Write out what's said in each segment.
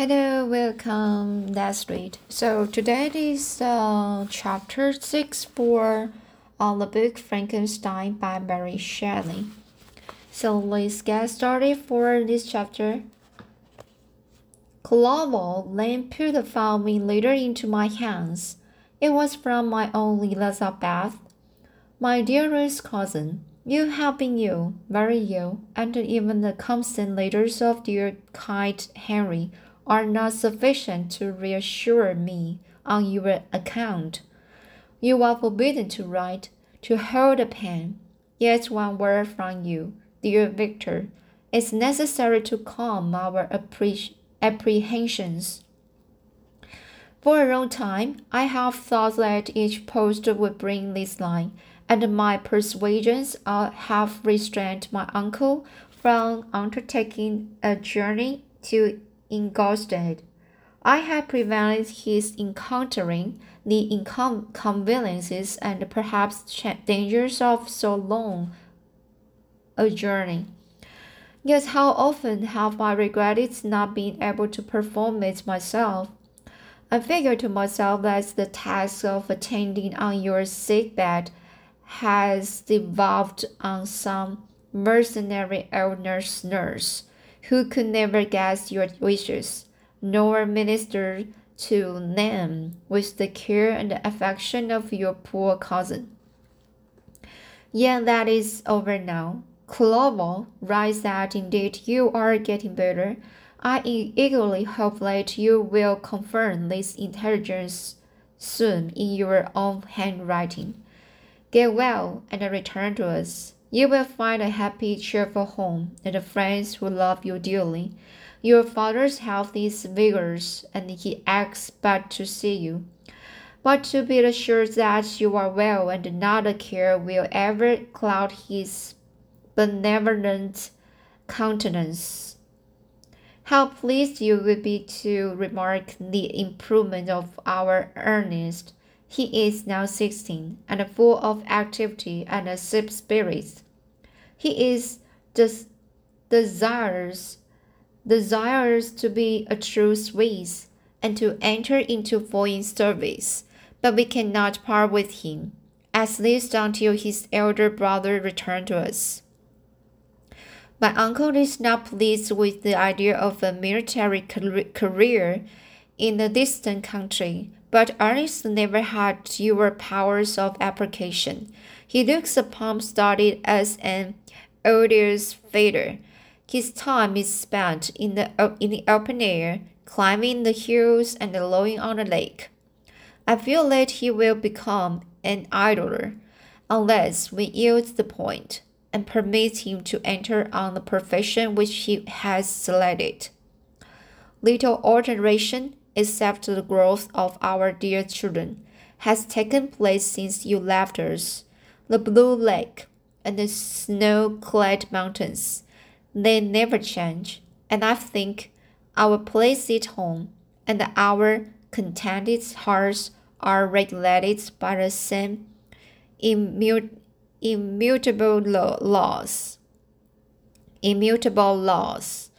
Hello, welcome. Let's read. So today is uh, chapter six for uh, the book Frankenstein by Mary Shelley. So let's get started for this chapter. Clerval then put the following letter into my hands. It was from my own Elizabeth, my dearest cousin. You have been ill, very ill, and even the constant letters of dear kind Henry are not sufficient to reassure me on your account. You are forbidden to write, to hold a pen. Yet one word from you, dear Victor, is necessary to calm our apprehensions. For a long time, I have thought that each post would bring this line, and my persuasions have restrained my uncle from undertaking a journey to Ingolstadt. I had prevented his encountering the inconveniences and perhaps dangers of so long a journey. Yet how often have I regretted not being able to perform it myself? I figure to myself that the task of attending on your sick bed has devolved on some mercenary old nurse nurse who could never guess your wishes, nor minister to them with the care and affection of your poor cousin. Yet that is over now. Clerval writes that indeed you are getting better. I eagerly hope that you will confirm this intelligence soon in your own handwriting. Get well and return to us. You will find a happy, cheerful home and friends who love you dearly. Your father's health is vigorous, and he expects to see you. But to be assured that you are well and not a care will ever cloud his benevolent countenance. How pleased you will be to remark the improvement of our Ernest he is now sixteen, and full of activity and a high spirits. He is des- desires desires to be a true Swiss and to enter into foreign service, but we cannot part with him, at least until his elder brother return to us. My uncle is not pleased with the idea of a military career in a distant country, but Ernest never had fewer powers of application. He looks upon study as an odious failure. His time is spent in the, in the open air, climbing the hills and rowing on the lake. I feel that he will become an idler unless we yield the point and permit him to enter on the profession which he has selected. Little alteration except the growth of our dear children, has taken place since you left us. The blue lake and the snow clad mountains, they never change, and I think our place at home and our contented hearts are regulated by the same immutable laws. Immutable laws.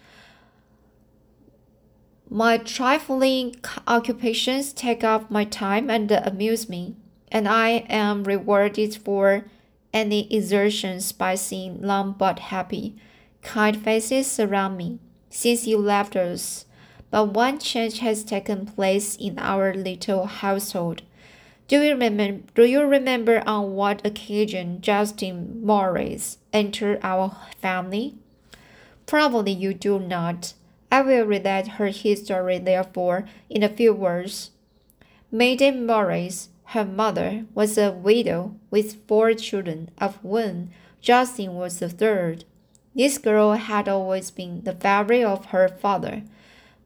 My trifling occupations take up my time and amuse me, and I am rewarded for any exertions by seeing long but happy, kind faces around me since you left us. But one change has taken place in our little household. Do you remember, do you remember on what occasion Justin Moritz entered our family? Probably you do not. I will relate her history, therefore, in a few words. Maiden Moritz, her mother, was a widow with four children, of whom Justin was the third. This girl had always been the favorite of her father,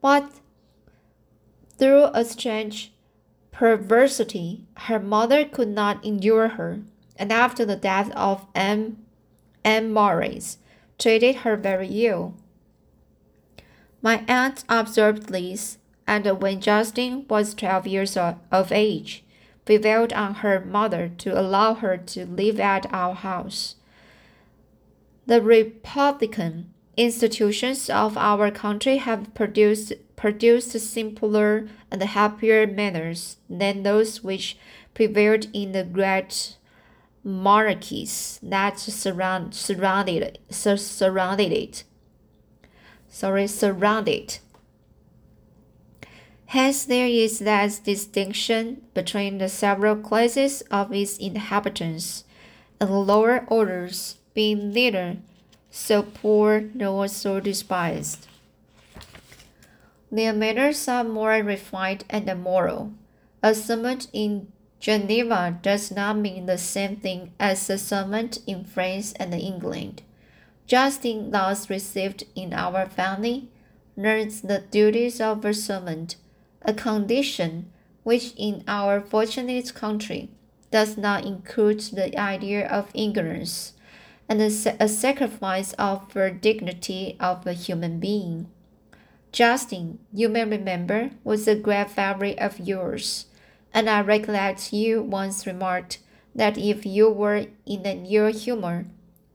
but through a strange perversity, her mother could not endure her, and after the death of M. M. Moritz, treated her very ill. My aunt observed this, and when Justin was twelve years of age, prevailed on her mother to allow her to live at our house. The Republican institutions of our country have produced produced simpler and happier manners than those which prevailed in the great monarchies that surround, surrounded, surrounded it. Sorry, surrounded. Hence, there is that distinction between the several classes of its inhabitants, and the lower orders being neither so poor nor so despised. Their manners are more refined and moral. A sermon in Geneva does not mean the same thing as a sermon in France and England. Justin, thus received in our family, learns the duties of a servant, a condition which in our fortunate country does not include the idea of ignorance and a, sacrifice of the dignity of a human being. Justin, you may remember, was a great favorite of yours, and I recollect you once remarked that if you were in a ill humor,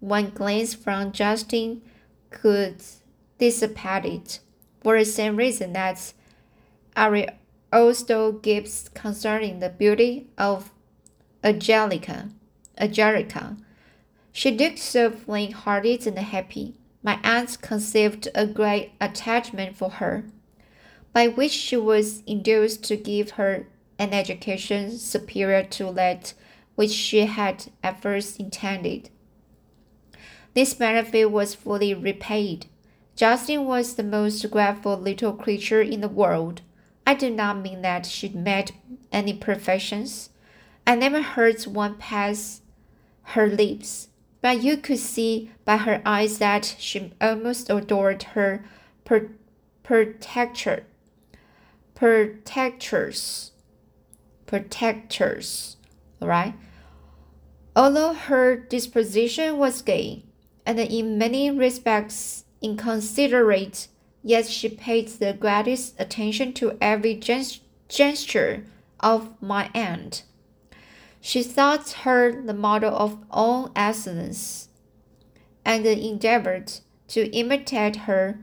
one glance from Justin could dissipate it, for the same reason that Ariosto gives concerning the beauty of Angelica. Angelica. She looked so flame-hearted and happy my aunt conceived a great attachment for her, by which she was induced to give her an education superior to that which she had at first intended. This benefit was fully repaid. Justin was the most grateful little creature in the world. I do not mean that she met any perfections. I never heard one pass her lips but you could see by her eyes that she almost adored her per protector, protectors, protectors. All right. Although her disposition was gay and in many respects inconsiderate, yet she paid the greatest attention to every gesture of my aunt. She thought her the model of all excellence, and endeavored to imitate her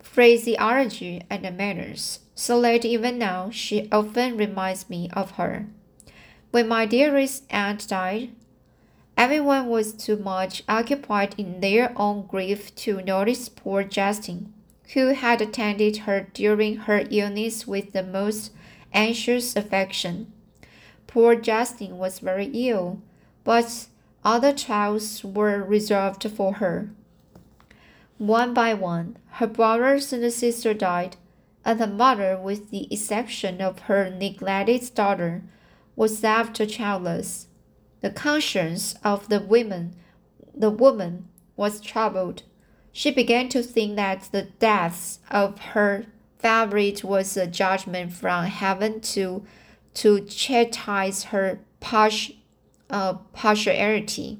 phraseology and manners, so that even now she often reminds me of her. When my dearest aunt died, everyone was too much occupied in their own grief to notice poor Justin, who had attended her during her illness with the most anxious affection. Poor Justin was very ill, but other trials were reserved for her. One by one, her brothers and sister died, and the mother, with the exception of her neglected daughter, was left childless. The conscience of the women, the woman, was troubled. She began to think that the death of her favorite was a judgment from heaven to to chastise her uh, partiality.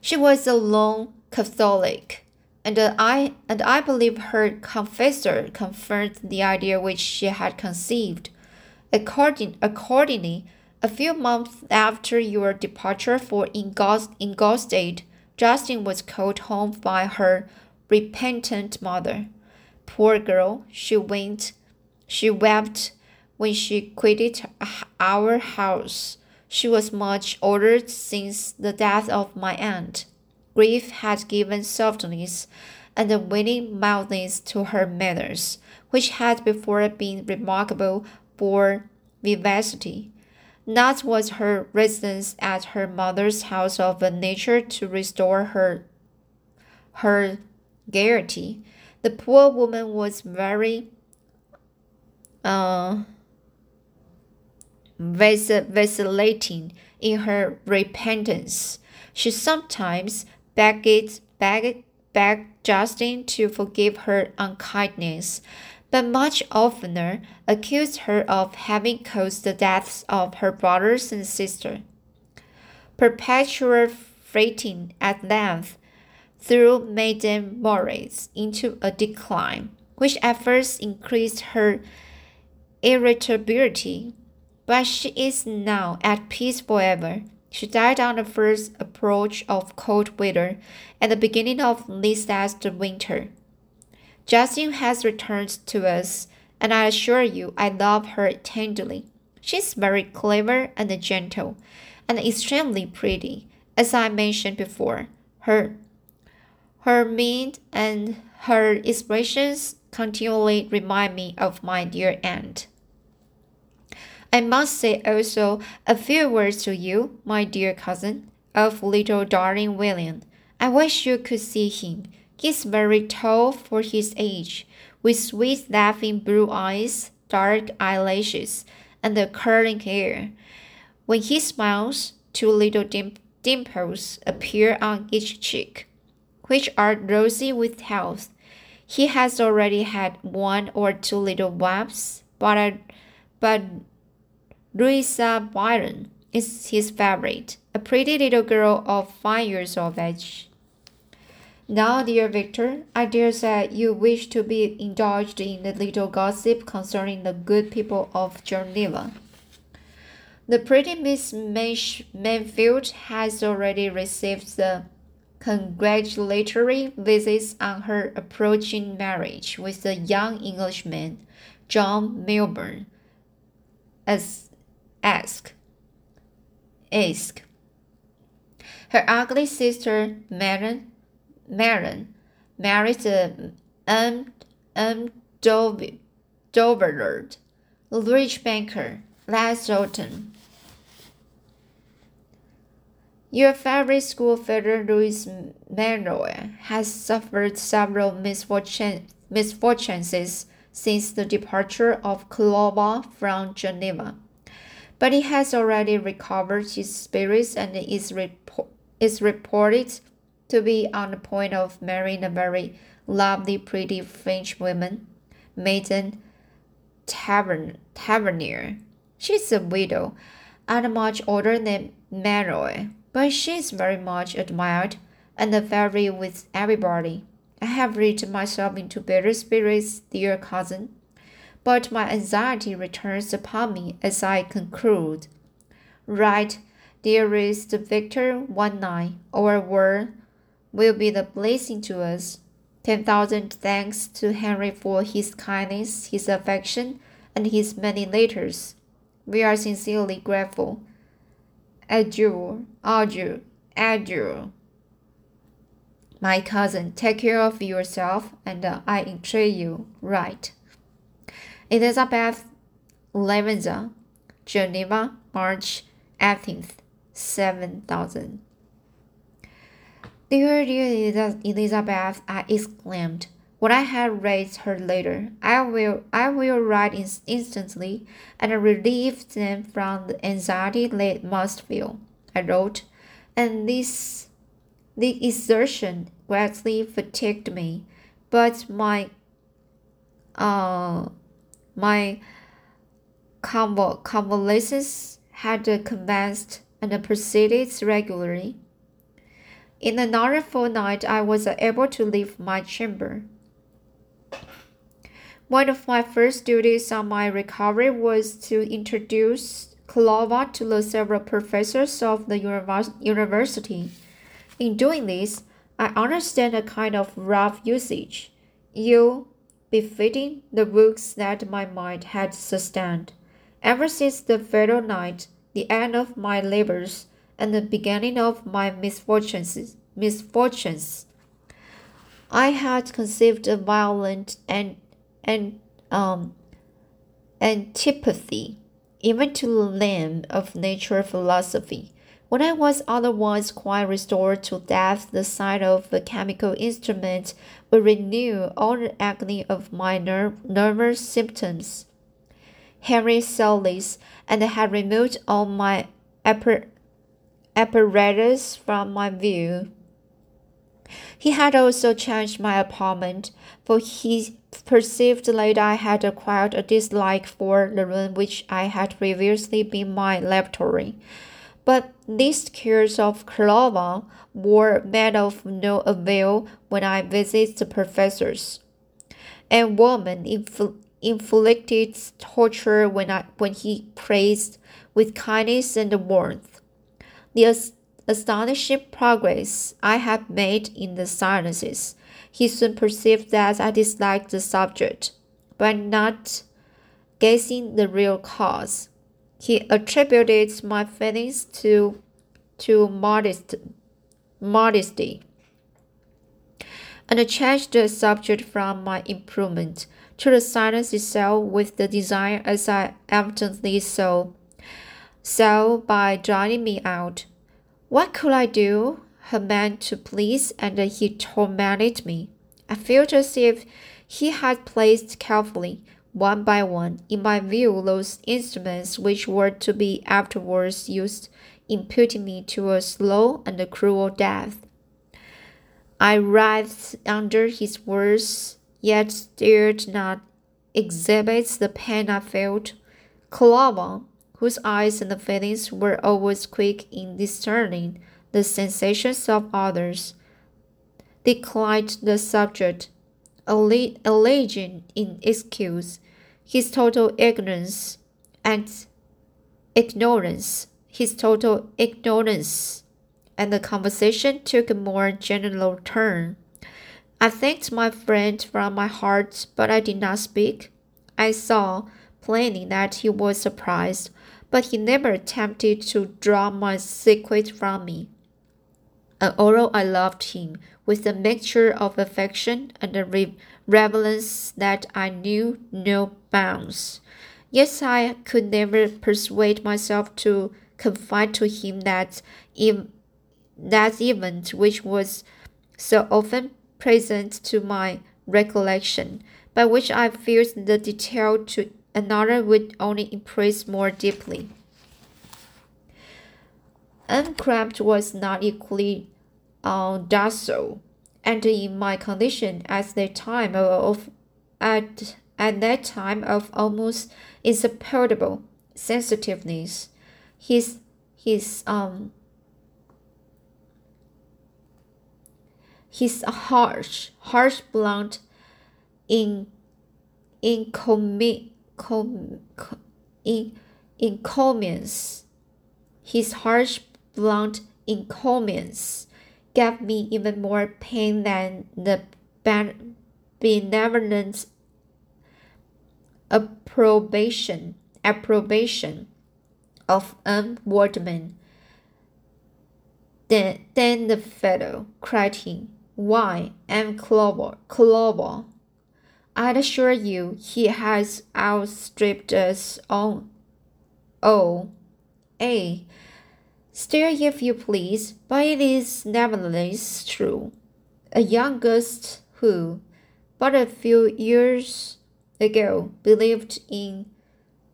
She was a lone Catholic, and I and I believe her confessor confirmed the idea which she had conceived. According, accordingly, a few months after your departure for Ingolstadt, Justin was called home by her repentant mother. Poor girl, she went, she wept when she quitted our house. She was much older since the death of my aunt. Grief had given softness and a winning mildness to her manners, which had before been remarkable for vivacity. Not was her residence at her mother's house of a nature to restore her her gaiety. The poor woman was very uh, vacillating in her repentance. She sometimes begged, begged, begged Justin to forgive her unkindness, but much oftener accused her of having caused the deaths of her brothers and sister. Perpetual fretting at length threw Madame Moritz into a decline, which at first increased her irritability but she is now at peace forever. She died on the first approach of cold weather at the beginning of this last winter. Justine has returned to us, and I assure you I love her tenderly. She's very clever and gentle, and extremely pretty, as I mentioned before. Her her mien and her expressions continually remind me of my dear aunt. I must say also a few words to you, my dear cousin, of little darling William. I wish you could see him. He's very tall for his age, with sweet laughing blue eyes, dark eyelashes, and curling hair. When he smiles, two little dim dimples appear on each cheek, which are rosy with health. He has already had one or two little wabs, but, but Louisa Biron is his favorite, a pretty little girl of five years of age. Now, dear Victor, I dare say you wish to be indulged in a little gossip concerning the good people of Geneva. The pretty Miss Mansfield has already received the congratulatory visits on her approaching marriage with the young Englishman, John Melbourne, as ask, ask. Her ugly sister, Marion, Marion married M. M. Dover, rich banker, autumn. Your favorite schoolfellow Louis Monroe has suffered several misfortunes, misfortunes since the departure of Clerval from Geneva, but he has already recovered his spirits and is, is reported to be on the point of marrying a very lovely, pretty French woman, Maiden Tavern, Tavernier. She's a widow and much older than Monroe but she is very much admired and a favorite with everybody. I have written myself into better spirits, dear cousin, but my anxiety returns upon me as I conclude. Write, dearest Victor, one night, our word will be the blessing to us. Ten thousand thanks to Henry for his kindness, his affection, and his many letters. We are sincerely grateful. Adieu, adieu, adieu. My cousin, take care of yourself, and uh, I entreat you, write. Elizabeth Lavenza, Geneva, March 18th, 7000. Dear, dear Elizabeth, I exclaimed. When I had read her letter, I will I will write in instantly and relieve them from the anxiety they must feel. I wrote, and this the exertion greatly fatigued me, but my uh my conval convalescence had commenced and proceeded regularly. In another fortnight, I was able to leave my chamber. One of my first duties on my recovery was to introduce Clerval to the several professors of the university. In doing this, I understand a kind of rough usage, ill befitting the books that my mind had sustained. Ever since the fatal night, the end of my labors, and the beginning of my misfortunes, misfortunes, I had conceived a violent and and um, antipathy, even to the limb of nature philosophy. When I was otherwise quite restored to death, the sight of a chemical instrument would renew all the agony of my ner nervous symptoms. Henry this and had removed all my apparatus from my view. He had also changed my apartment, for he perceived that I had acquired a dislike for the room which I had previously been my laboratory. But these cures of Clerval were made of no avail when I visited the professors. And woman infl inflicted torture when, I, when he praised with kindness and warmth. The astonishing progress I had made in the sciences He soon perceived that I disliked the subject, but not guessing the real cause. He attributed my feelings to to modest modesty and changed the subject from my improvement to the silence itself with the design as I evidently saw. So by driving me out, what could I do? He meant to please, and he tormented me. I felt as if he had placed carefully, one by one, in my view those instruments which were to be afterwards used in putting me to a slow and cruel death. I writhed under his words, yet dared not exhibit the pain I felt. Clerval, whose eyes and feelings were always quick in discerning the sensations of others, declined the subject, alleging in excuse his total ignorance and ignorance, his total ignorance and the conversation took a more general turn. I thanked my friend from my heart, but I did not speak. I saw plainly that he was surprised, but he never attempted to draw my secret from me. And although I loved him with a mixture of affection and a re- reverence that I knew no bounds, yet I could never persuade myself to confide to him that if that event which was so often present to my recollection, by which I feared the detail to another would only impress more deeply. M. Krempe was not equally uh, docile, and in my condition at that time of at at that time of almost insupportable sensitiveness, his his um His harsh, harsh, blunt, in, incommi, com, in, encomiums. His harsh, blunt encomiums gave me even more pain than the benevolent approbation approbation of an Waldman. Then, then the fellow cried he, why, am Clerval, Clerval. I'd assure you he has outstripped us all. Oh, eh. Still, if you please, but it is nevertheless true. A young youngest who, but a few years ago, believed in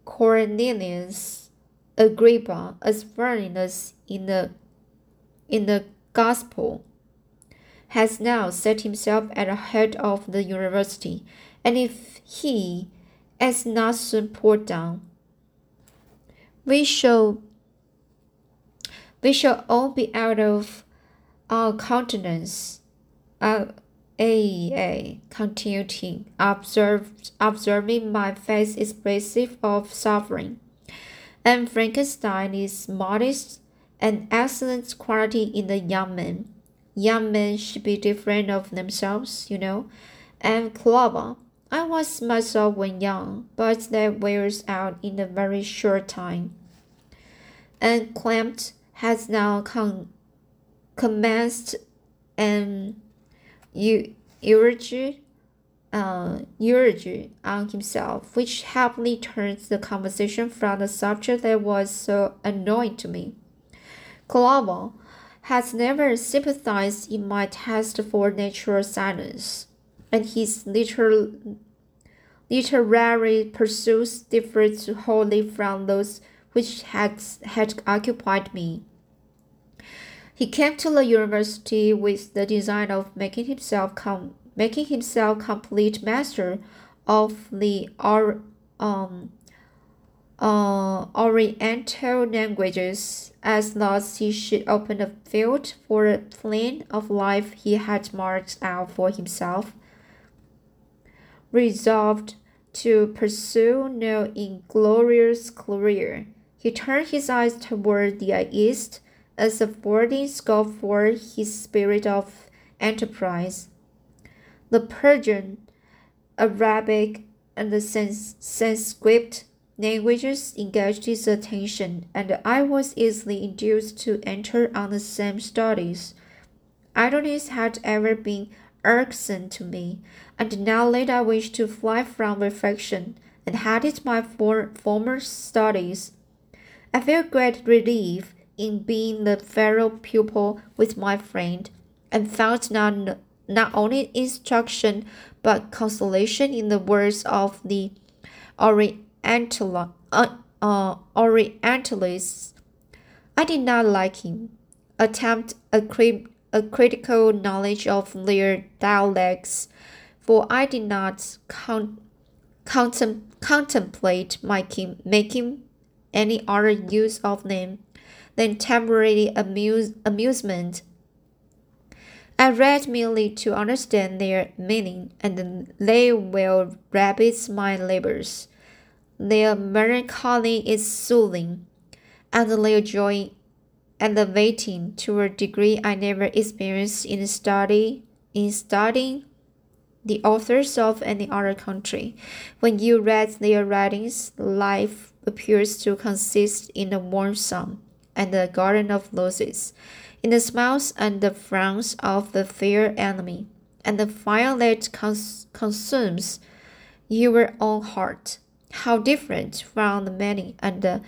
Cornelius Agrippa as firmly as in the in the gospel has now set himself at the head of the university, and if he is not soon put down, we shall we shall all be out of our countenance. Uh, a, a, continued he, observed, observing my face expressive of suffering. And Frankenstein is modest, an excellent quality in the young man young men should be different of themselves, you know. And Clerval, I was myself when young, but that wears out in a very short time. And Clement has now con- commenced an eulogy, uh, on himself, which happily turns the conversation from the subject that was so annoying to me. Clerval, has never sympathized in my taste for natural science, and his literary pursuits differed wholly from those which had, had occupied me. He came to the university with the design of making himself com- making himself complete master of the or, um, uh, Oriental languages as thus he should open a field for the plan of life he had marked out for himself. Resolved to pursue no inglorious career, he turned his eyes toward the east as affording scope for his spirit of enterprise. the Persian, Arabic, and the Sans Sanskrit languages engaged his attention, and I was easily induced to enter on the same studies. Idleness had ever been irksome to me, and now that I wish to fly from reflection and it my for former studies, I feel great relief in being the fellow pupil with my friend, and found not, not only instruction but consolation in the words of the Oriental, uh, uh. I did not like him, attempt a, cri a critical knowledge of their dialects, for I did not con contem contemplate making, making any other use of them than temporary amuse, amusement. I read merely to understand their meaning, and they will rabbit my labors. Their melancholy is soothing, and their joy elevating to a degree I never experienced in study in studying the authors of any other country. When you read their writings, life appears to consist in a warm sun and the garden of roses, in the smiles and the frowns of the fair enemy, and the fire that cons consumes your own heart. How different from the many and the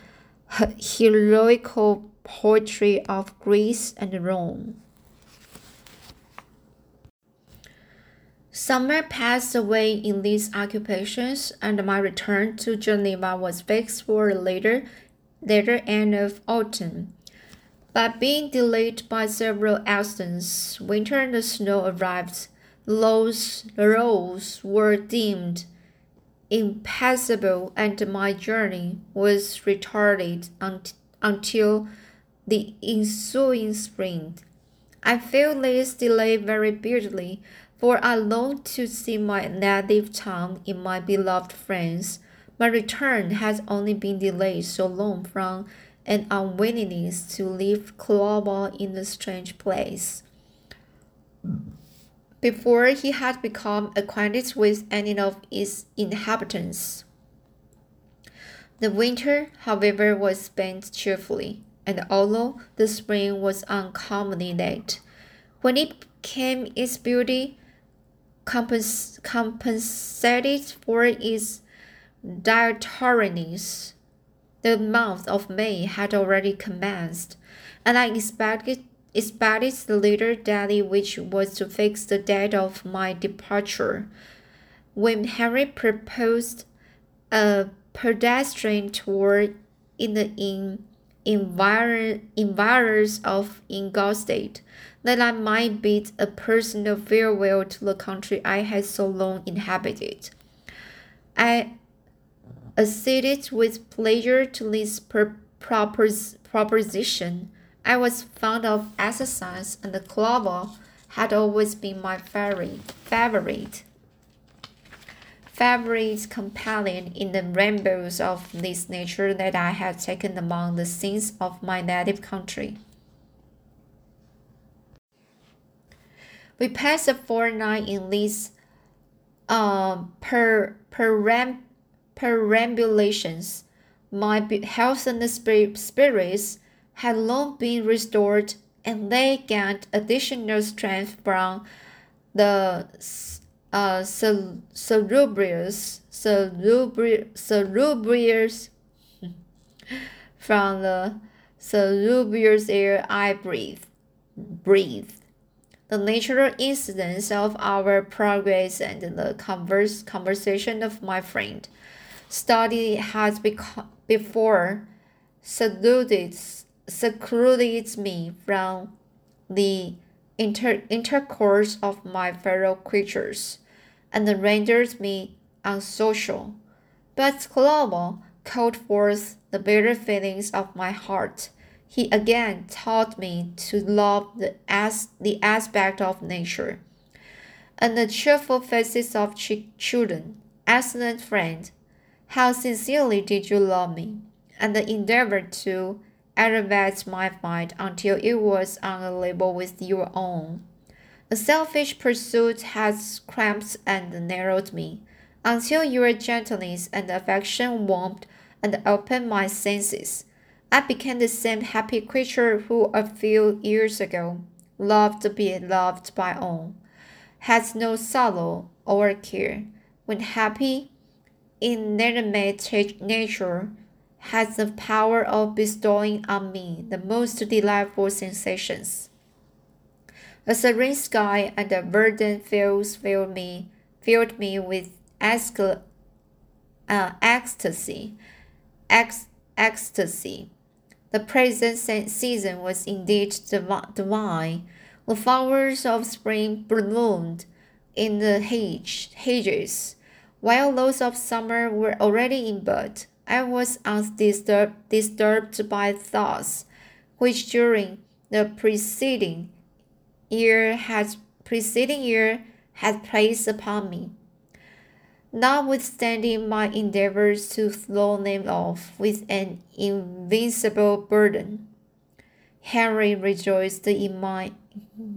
heroical poetry of Greece and Rome. Summer passed away in these occupations, and my return to Geneva was fixed for later, later end of autumn. But being delayed by several accidents, winter and the snow arrived. Those roads were deemed impassable, and my journey was retarded until the ensuing spring. I feel this delay very bitterly for I long to see my native town in my beloved France. My return has only been delayed so long from an unwillingness to leave Clerval in a strange place. Before he had become acquainted with any of its inhabitants. The winter, however, was spent cheerfully, and although the spring was uncommonly late, when it came its beauty compens compensated for its dilatoriness. The month of May had already commenced, and I expected expected the later day which was to fix the date of my departure. When Henry proposed a pedestrian tour in the in environs of Ingolstadt, that I might bid a personal farewell to the country I had so long inhabited. I acceded with pleasure to this propos proposition. I was fond of exercise, and the Clerval had always been my favorite, favorite, companion in the rainbows of this nature that I had taken among the scenes of my native country. We passed a fortnight in these uh, per, peram, perambulations. My health and spirits had long been restored, and they gained additional strength from the uh, salubrious, salubrious, from the salubrious air I breathe, breathe the natural incidents of our progress and the converse, conversation of my friend. Study has become before secluded, secluded me from the inter, intercourse of my fellow creatures and rendered me unsocial. But Clerval called forth the bitter feelings of my heart he again taught me to love the, as, the aspect of nature and the cheerful faces of ch children. Excellent friend, how sincerely did you love me, and endeavored to elevate my mind until it was on a level with your own. A selfish pursuit has cramped and narrowed me, until your gentleness and affection warmed and opened my senses. I became the same happy creature who a few years ago loved to be loved by all, had no sorrow or care. When happy, inanimate nature has the power of bestowing on me the most delightful sensations. A serene sky and a verdant fields filled me, filled me with uh, ecstasy. Ex- ecstasy. The present season was indeed divine. The flowers of spring bloomed in the hedge, hedges, while those of summer were already in bud. I was undisturbed disturbed by thoughts which during the preceding year has preceding year had placed upon me. Notwithstanding my endeavors to throw them off with an invincible burden, Henry rejoiced in my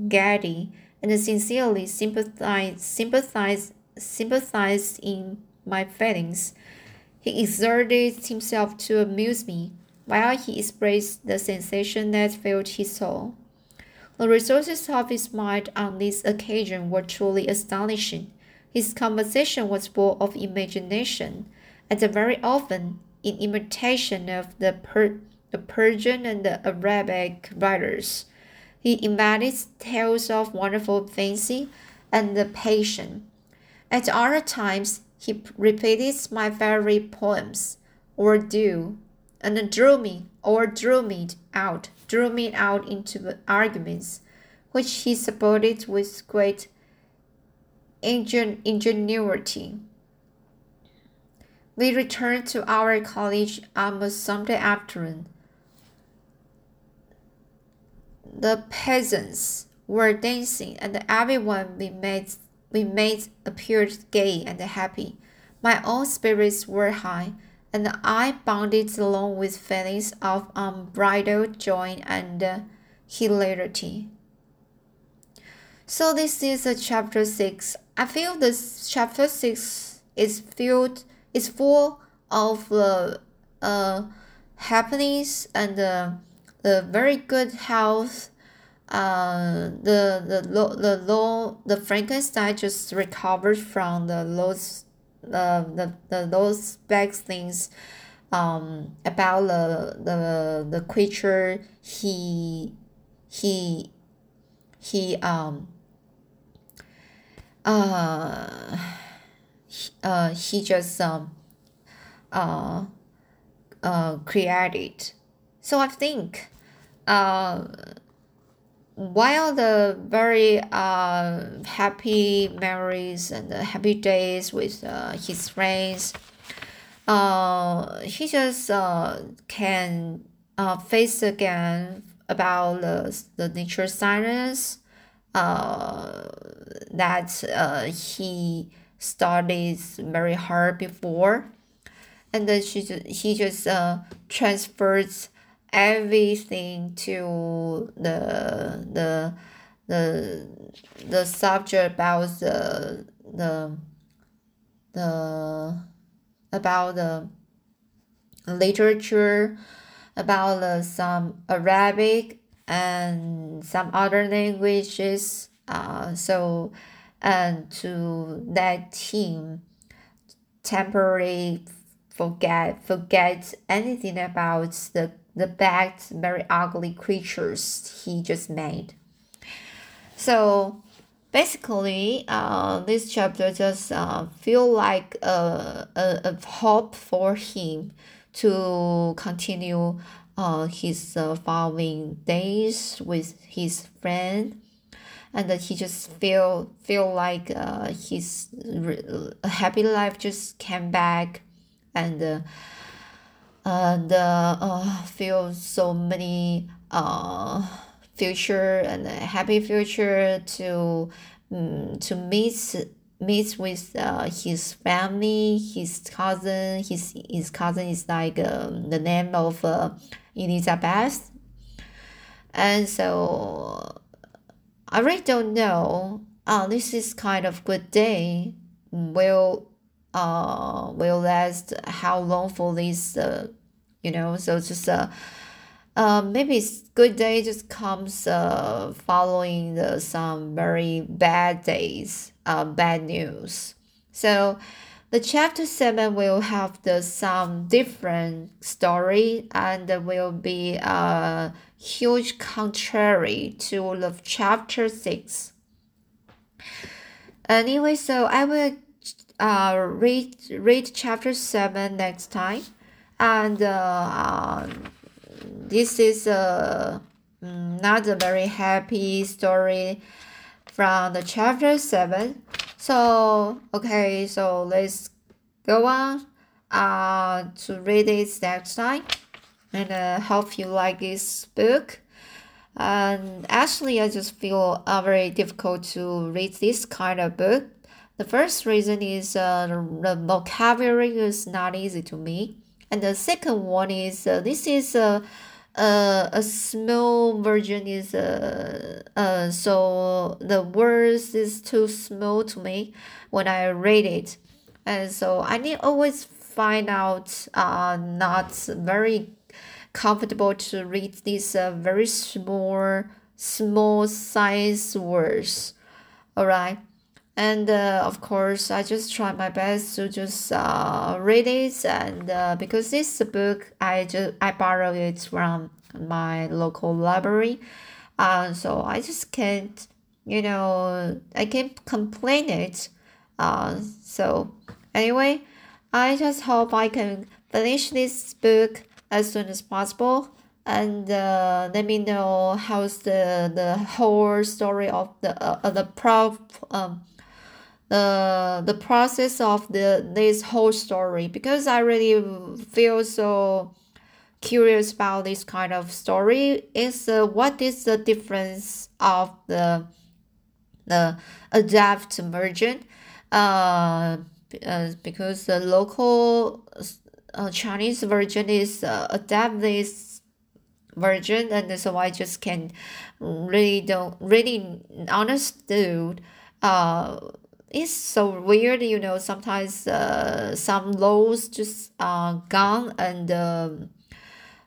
gaiety and sincerely sympathized, sympathized, sympathized in my feelings. He exerted himself to amuse me, while he expressed the sensation that filled his soul. The resources of his mind on this occasion were truly astonishing. His conversation was full of imagination, and very often in imitation of the, per- the Persian and the Arabic writers. He invented tales of wonderful fancy and the passion. At other times, he repeated my favorite poems, or do, and drew me or drew me out, drew me out into arguments, which he supported with great ingen ingenuity. We returned to our college almost Sunday afternoon. The peasants were dancing, and everyone we met we made appeared gay and happy. My own spirits were high, and I bounded along with feelings of unbridled joy and uh, hilarity. So this is a chapter six. I feel this chapter six is filled is full of the uh, happiness and uh, the very good health uh, the the the low the Frankenstein just recovered from the those the the, the those bad things um about the the the creature he he he um uh uh he just um uh uh created. So I think uh while the very uh, happy memories and the happy days with uh, his friends, uh, he just uh, can uh, face again about the, the nature science uh, that uh, he studied very hard before. And then she, he just uh, transfers everything to the the the the subject about the the the about the literature about the, some Arabic and some other languages uh, so and to that team temporarily forget forget anything about the the bad, very ugly creatures he just made. So basically, uh, this chapter just uh, feel like a, a, a hope for him to continue uh, his uh, following days with his friend and that he just feel feel like uh, his happy life just came back and uh, and uh, uh, feel so many uh, future and happy future to um, to meet meet with uh, his family, his cousin. His his cousin is like um, the name of uh, Elizabeth, and so I really don't know. Uh, this is kind of good day. Will uh will last how long for this uh you know so just uh uh, maybe good day just comes uh, following the, some very bad days, uh, bad news. So the chapter 7 will have the some different story and will be a huge contrary to the chapter 6. Anyway, so I will uh, read read chapter 7 next time and uh, um, this is a mm, not a very happy story from the chapter 7 so okay so let's go on uh, to read it next time. And uh, hope you like this book. And actually i just feel uh, very difficult to read this kind of book. The first reason is uh, the vocabulary is not easy to me and the second one is uh, this is a uh, a small version is uh, uh so the words is too small to me when I read it, and so I need always find out uh not very comfortable to read these uh, very small small size words. Alright and uh, of course i just try my best to just uh, read it. And uh, because this book i just i borrow it from my local library. Uh, so i just can't you know i can't complain it. Uh, so anyway i just hope i can finish this book as soon as possible. And uh, let me know how's the the whole story of the uh, the pro um the the process of the this whole story because I really feel so curious about this kind of story is uh, what is the difference of the the adapt version uh, uh because the local uh, Chinese version is uh, adapt this version and so I just can really don't really understood uh it's so weird, you know. Sometimes uh, some laws just uh, gone and um,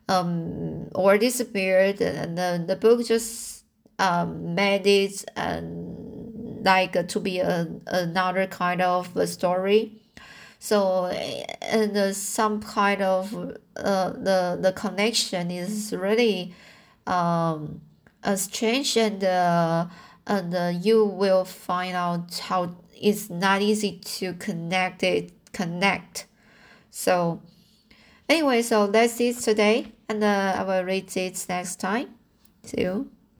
um, or disappeared, and the, the book just um, made it and like to be a, another kind of a story. So and uh, some kind of uh, the the connection is really um, strange and uh, and uh, you will find out how it's not easy to connect it connect. So anyway so that's it today and uh, i will read it next time see you